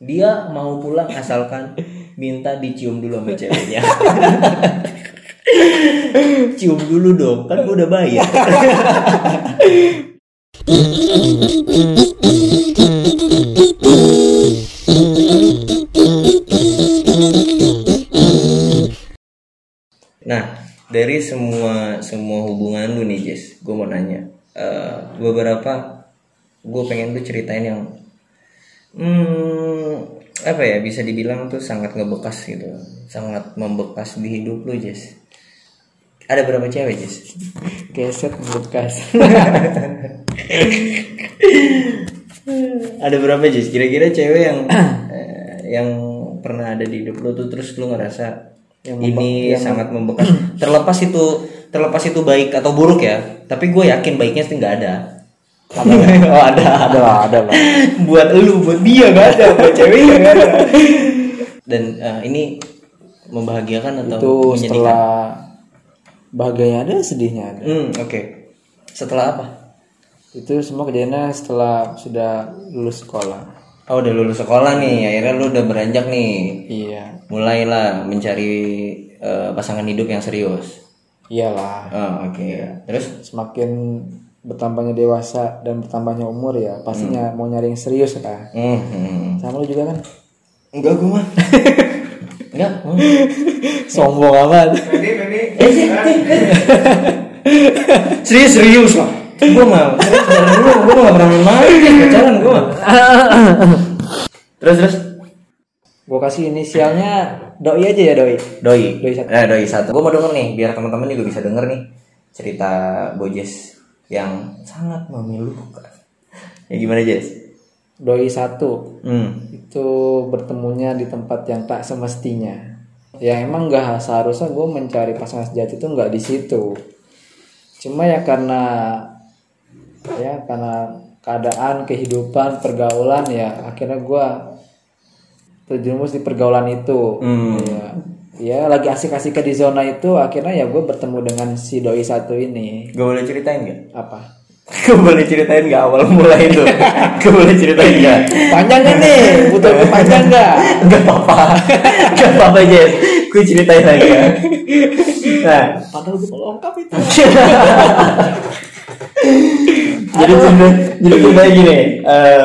dia mau pulang asalkan minta dicium dulu sama ceweknya. Cium dulu dong kan gue udah bayar. Nah dari semua semua hubungan lu nih Jess gue mau nanya Eh, beberapa gue pengen lu ceritain yang hmm, apa ya bisa dibilang tuh sangat ngebekas gitu. Sangat membekas di hidup lu Jess. Ada berapa cewek Jess? Keset bekas. Ada berapa Jess? Kira-kira cewek yang eh, yang pernah ada di hidup lu tuh terus lu ngerasa ini sangat membekas. Terlepas itu terlepas itu baik atau buruk ya tapi gue yakin baiknya sih nggak ada oh ada. Ada lah ada lah. Buat lu buat dia gak ada. Buat ceweknya gak ada. Dan eh, ini membahagiakan atau itu menyedihkan? setelah bahagianya ada sedihnya ada. Hmm oke. Setelah apa? Itu semua kejadiannya setelah sudah lulus sekolah. Oh udah lulus sekolah nih. Akhirnya lu udah beranjak nih. Iya. Mulailah mencari eh, pasangan hidup yang serius. Iyalah. Oh, oke. Terus? Semakin bertambahnya dewasa dan bertambahnya umur ya pastinya mau nyari yang serius kan hmm, hmm. sama lu juga kan? Enggak gue mah. Enggak. Hmm. sombong amat. Eh, sih, serius serius lah. Gue mah gue mah gak pernah main main. Pacaran gue mah. Terus terus. Gue kasih inisialnya doi aja ya doi? Doi. Doi satu. eh doi satu. Gue mau denger nih biar teman-teman juga bisa denger nih cerita bojes yang sangat memilukan. Ya gimana Jess? Doi satu. Hmm. Itu bertemunya di tempat yang tak semestinya. Ya emang nggak seharusnya gue mencari pasangan sejati itu nggak di situ. Cuma ya karena ya karena keadaan kehidupan pergaulan ya akhirnya gue terjerumus di pergaulan itu. Hmm. ya ya lagi asik-asiknya di zona itu akhirnya ya gue bertemu dengan si doi satu ini. Gue boleh ceritain gak? apa? Gue boleh ceritain gak awal mulai itu? gue boleh ceritain gak? panjang kan nih butuh panjang nggak? Gak apa-apa. Gak apa-apa Jess. Gue ceritain lagi ya Nah. Padahal gue lengkap itu. Jadi sebenernya Jadi sebenernya gini eh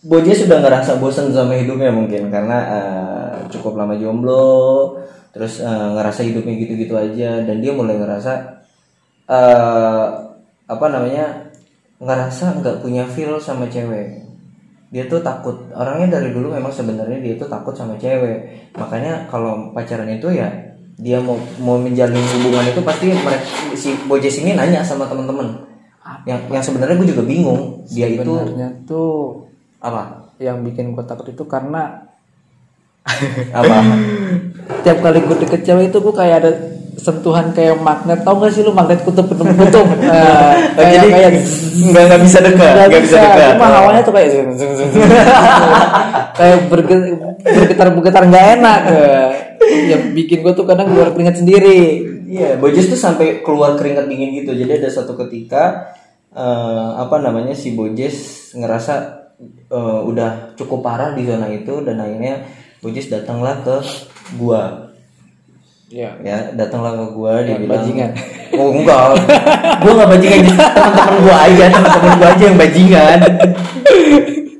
Boja sudah ngerasa bosan sama hidupnya mungkin Karena eh, cukup lama jomblo Terus eh, ngerasa hidupnya gitu-gitu aja Dan dia mulai ngerasa eh Apa namanya Ngerasa nggak punya feel sama cewek. Dia tuh takut orangnya dari dulu memang sebenarnya dia tuh takut sama cewek. Makanya kalau pacaran itu ya dia mau mau menjalin hubungan itu pasti mereka si bojes ini nanya sama teman-teman. Yang yang sebenarnya gue juga bingung dia itu tuh apa? yang bikin gue takut itu karena apa? Tiap kali gue deket cewek itu gue kayak ada sentuhan kayak magnet. Tau gak sih lu magnet kutub kutub kutub Nah, kayak jadi kayak nggak nggak bisa dekat nggak nggak bisa dekat. Cuma hawanya tuh kayak kayak berge- bergetar bergetar nggak enak. Eh. yang bikin gue tuh kadang keluar keringat sendiri. Iya, Bojes tuh sampai keluar keringat dingin gitu. Jadi ada satu ketika eh, apa namanya si Bojes ngerasa eh, udah cukup parah di zona itu dan akhirnya Bojes datanglah ke gua. ya Ya, datanglah ke gua dia bilang bajingan. Oh enggak. gua enggak bajingan, teman-teman gua aja, teman-teman gua aja yang bajingan.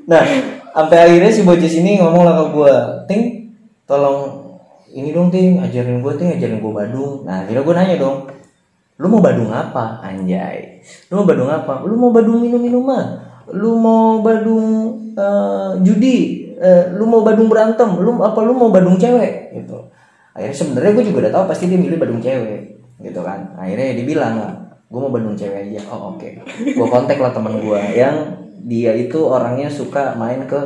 Nah, sampai akhirnya si Bojes ini ngomong lah ke gua, "Ting, tolong ini dong Ting, ajarin gua Ting, ajarin gua Badung." Nah, akhirnya gua nanya dong, "Lu mau Badung apa?" Anjay. "Lu mau Badung apa?" "Lu mau Badung minum-minuman." "Lu mau Badung eh, judi?" Eh, "Lu mau Badung berantem?" "Lu apa lu mau Badung cewek?" gitu. Akhirnya sebenarnya gue juga udah tahu pasti dia milih Badung cewek, gitu kan. Akhirnya dia bilang lah, gue mau Bandung cewek aja. Oh oke. Gue kontak lah teman gue yang dia itu orangnya suka main ke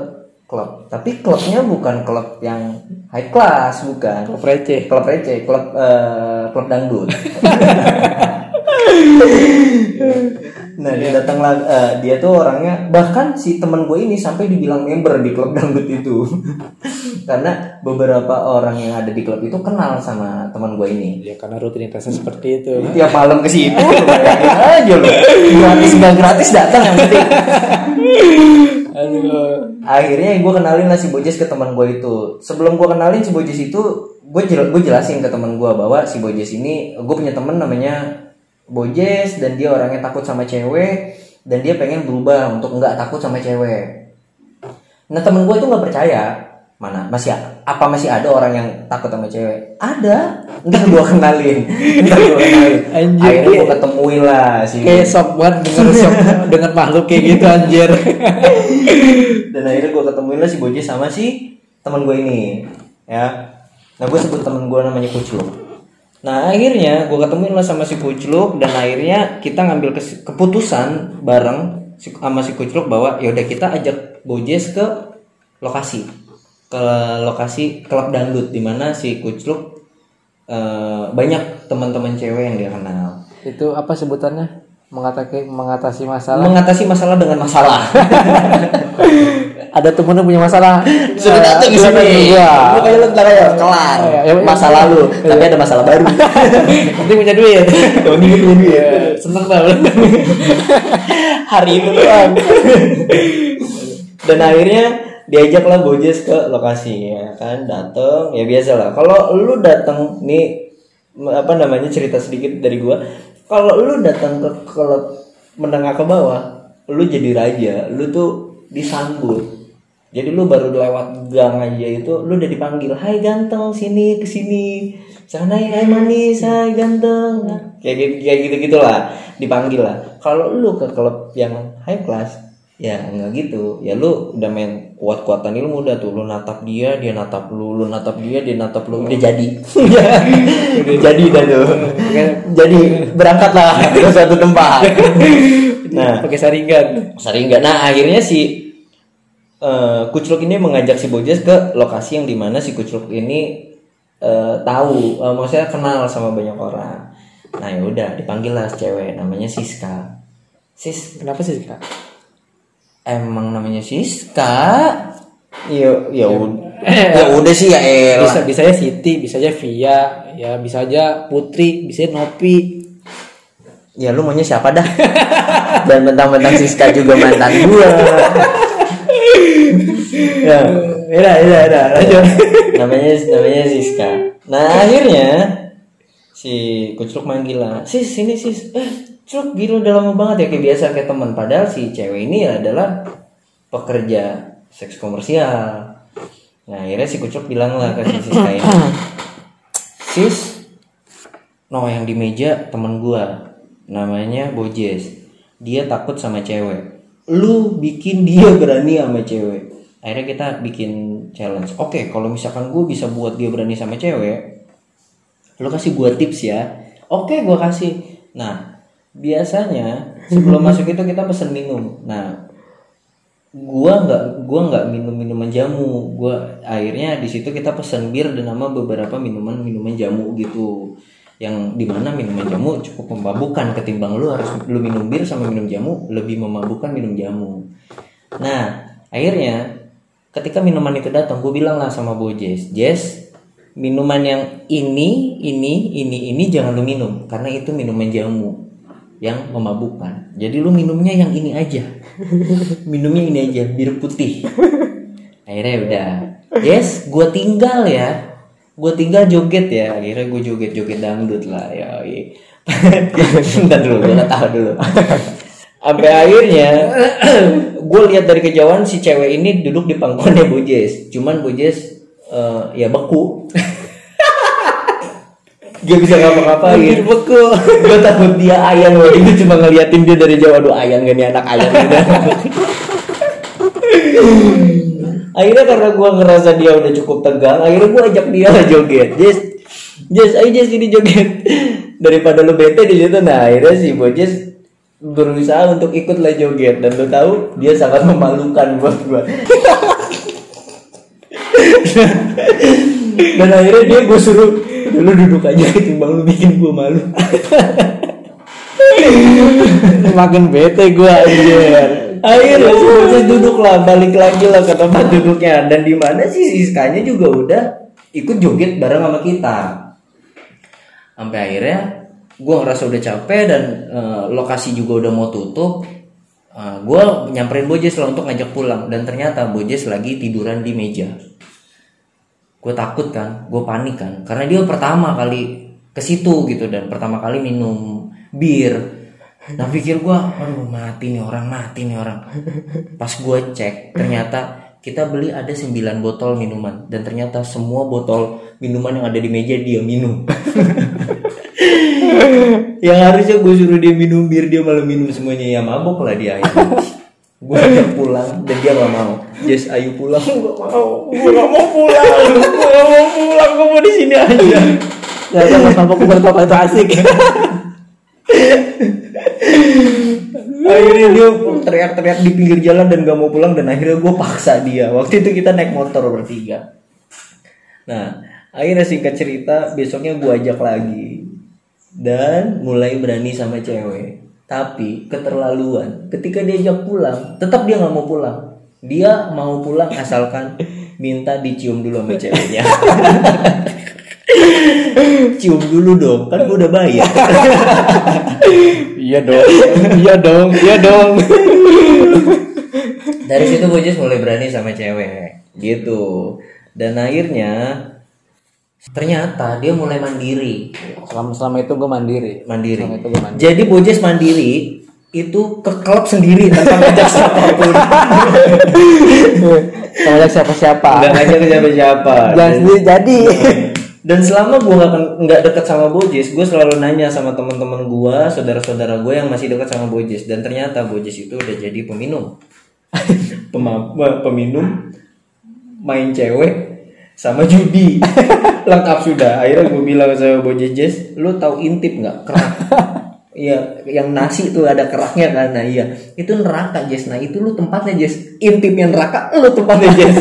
klub. Tapi klubnya bukan klub yang high class, bukan. Klub receh. Klub receh, klub eh, klub dangdut. nah dia datanglah eh, dia tuh orangnya bahkan si teman gue ini sampai dibilang member di klub dangdut itu. Karena beberapa orang yang ada di klub itu kenal sama teman gue ini. Ya karena rutinitasnya seperti itu. Tiap malam ke situ aja lo gratis nggak gratis datang yang penting. Akhirnya gue kenalin lah si Bojes ke teman gue itu. Sebelum gue kenalin si Bojes itu gue jel gue jelasin ke teman gue bahwa si Bojes ini gue punya temen namanya Bojes dan dia orangnya takut sama cewek dan dia pengen berubah untuk nggak takut sama cewek. Nah temen gue tuh nggak percaya. Mana? Masih apa masih ada orang yang takut sama cewek? Ada. Ntar gue kenalin. Ntar gue kenalin. Anjir, akhirnya gue ketemuin lah si Kayak sok banget denger sok dengan makhluk kayak gitu anjir. dan akhirnya gue ketemuin lah si Bojes sama si teman gue ini ya. Nah gue sebut teman gue namanya Kucluk nah akhirnya gue ketemuin lah sama si Kucluk dan akhirnya kita ngambil kes- keputusan bareng si- sama si Kucluk bahwa yaudah kita ajak Bojes ke lokasi ke lokasi klub dangdut di mana si Kucluk eh, banyak teman-teman cewek yang dia kenal Itu apa sebutannya? Mengatasi mengatasi masalah. mengatasi masalah dengan masalah ada temen yang punya masalah. sudah datang ke datang sini gua. Pokoknya lu ntar aja kelar iya. Ya, ya. masa lalu tapi ada masalah baru Nanti punya duit. oh ini punya duit Iya, Seneng tau. hari itu doang dan akhirnya diajaklah Bojes ke lokasi ya kan dateng ya biasa lah kalau lu datang nih apa namanya cerita sedikit dari gua kalau lu datang ke klub menengah ke bawah lu jadi raja lu tuh disambut jadi lu baru lewat gang aja itu lu udah dipanggil hai ganteng sini ke sini. Sana ya hai manis hai ganteng. Kayak gitu kayak gitu gitulah dipanggil lah. Kalau lu ke klub yang high class ya enggak gitu. Ya lu udah main kuat-kuatan ilmu udah tuh. Lu natap dia dia natap lu. Lu natap dia dia natap lu. Udah jadi. Udah jadi dah tuh. Jadi berangkatlah ke suatu tempat. Nah. Pakai saringan. sering nggak nah akhirnya si eh, Kucluk ini mengajak si Bojes ke lokasi yang di mana si Kucluk ini eh, tahu eh, maksudnya kenal sama banyak orang. Nah ya udah dipanggil lah si cewek namanya Siska. Sis Kenapa sih kak? emang namanya Siska? Ya ya udah. ya udah sih ya Bisa elah. Bisa aja Siti, bisa aja Via, ya bisa aja Putri, bisa aja Nopi. ya lu maunya siapa dah? Dan mentang-mentang Siska juga mantan gua ya Ya, ya, ya, lanjut. namanya namanya Siska. Nah akhirnya si Kucluk manggil lah sis sini sis. Eh Cuk gila udah lama banget ya kayak biasa kayak teman. Padahal si cewek ini adalah pekerja seks komersial. Nah akhirnya si Kucluk bilang lah ke si Siska ini sis no yang di meja temen gua. Namanya Bojes. Dia takut sama cewek lu bikin dia berani sama cewek. Akhirnya kita bikin challenge. Oke kalau misalkan gue bisa buat dia berani sama cewek lu kasih gua tips ya. Oke gua kasih. Nah biasanya sebelum masuk itu kita pesen minum. Nah gua nggak gua nggak minum minuman jamu. Gua akhirnya di situ kita pesen bir dan nama beberapa minuman minuman jamu gitu yang di mana minuman jamu cukup memabukkan ketimbang lu harus lu minum bir sama minum jamu lebih memabukkan minum jamu. Nah akhirnya ketika minuman itu datang gue bilang lah sama Bojes Jess minuman yang ini ini ini ini jangan lu minum karena itu minuman jamu yang memabukkan. Jadi lu minumnya yang ini aja. Minumnya ini aja bir putih. Akhirnya udah. Yes gue tinggal ya gue tinggal joget ya akhirnya gue joget joget dangdut lah ya bentar dulu gue tahu dulu. Sampai akhirnya gue lihat dari kejauhan si cewek ini duduk di pangkuannya Bojes cuman Bojes eh, ya beku. Gak bisa ngapa-ngapain. Beku Gue takut dia ayang loh Itu cuma ngeliatin dia dari jauh Aduh ayang gak nih anak gitu. Akhirnya karena gue ngerasa dia udah cukup tegang Akhirnya gue ajak dia joget. Jess Jess ayo Jess ini joget. Daripada lu bete di situ Nah akhirnya si Bojes berusaha untuk ikut lah joget. Dan lu tahu dia sangat memalukan buat gua. Dan akhirnya dia gue suruh "Udah, lu duduk aja ketimbang lu bikin gua malu. Makin bete gue anjir. Akhirnya si Moses duduk lah balik lagi lah ke tempat duduknya. Dan di mana sih Siskanya juga udah ikut joget bareng sama kita. Sampai akhirnya gue ngerasa udah capek dan eh, lokasi juga udah mau tutup. Gue nyamperin Bojes lah untuk ngajak pulang. Dan ternyata Bojes lagi tiduran di meja. Gue takut kan gue panik kan. Karena dia pertama kali ke situ gitu dan pertama kali minum bir nah pikir gue aduh mati nih orang mati nih orang. Pas gue cek ternyata kita beli ada 9 botol minuman. Dan ternyata semua botol minuman yang ada di meja dia minum. Yang harusnya gue suruh dia minum bir dia malah minum semuanya. Ya mabok lah dia. Gue ajak pulang dan dia gak mau. Jess ayo pulang. Gue mau. Gue gak mau pulang. Gue gak mau pulang. Gue mau di sini aja. Ya kan mabok bertopak itu asik. akhirnya dia teriak-teriak di pinggir jalan dan gak mau pulang dan akhirnya gue paksa dia. Waktu itu kita naik motor bertiga. Nah akhirnya singkat cerita besoknya gue ajak lagi dan mulai berani sama cewek. Tapi keterlaluan ketika diajak pulang tetap dia nggak mau pulang. Dia mau pulang asalkan minta dicium dulu sama ceweknya cium dulu dong kan gue udah bayar Iya dong. Iya dong. Iya dong. dari situ gue just mulai berani sama cewek gitu dan akhirnya ternyata dia mulai mandiri Selama selama itu gue mandiri. mandiri Selama itu gue mandiri. jadi Bojes mandiri itu ke klub sendiri tanpa ngajak siapa pun Sama ajak siapa-siapa. nggak ngajak Jangan Dan- sendiri jadi. Dan selama gue nggak nggak dekat sama Bojes gue selalu nanya sama teman-teman gue saudara-saudara gue yang masih dekat sama Bojes dan ternyata Bojes itu udah jadi peminum. Pema- peminum main cewek sama judi. Lengkap sudah. Akhirnya gue bilang sama Bojes Jes lu tahu intip nggak? Kerak. Iya, yang nasi tuh ada keraknya kan, nah iya. Itu neraka Jes, nah itu lu tempatnya Jes, intipnya neraka, lu tempatnya Jes.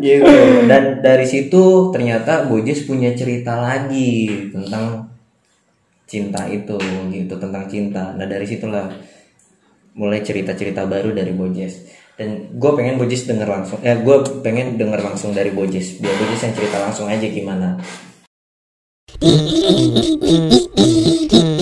Gitu. Dan dari situ ternyata Bojes punya cerita lagi tentang cinta itu gitu tentang cinta. Nah dari situlah mulai cerita-cerita baru dari Bojes dan gue pengen Bojes denger langsung eh gue pengen denger langsung dari Bojes biar Bojes yang cerita langsung aja gimana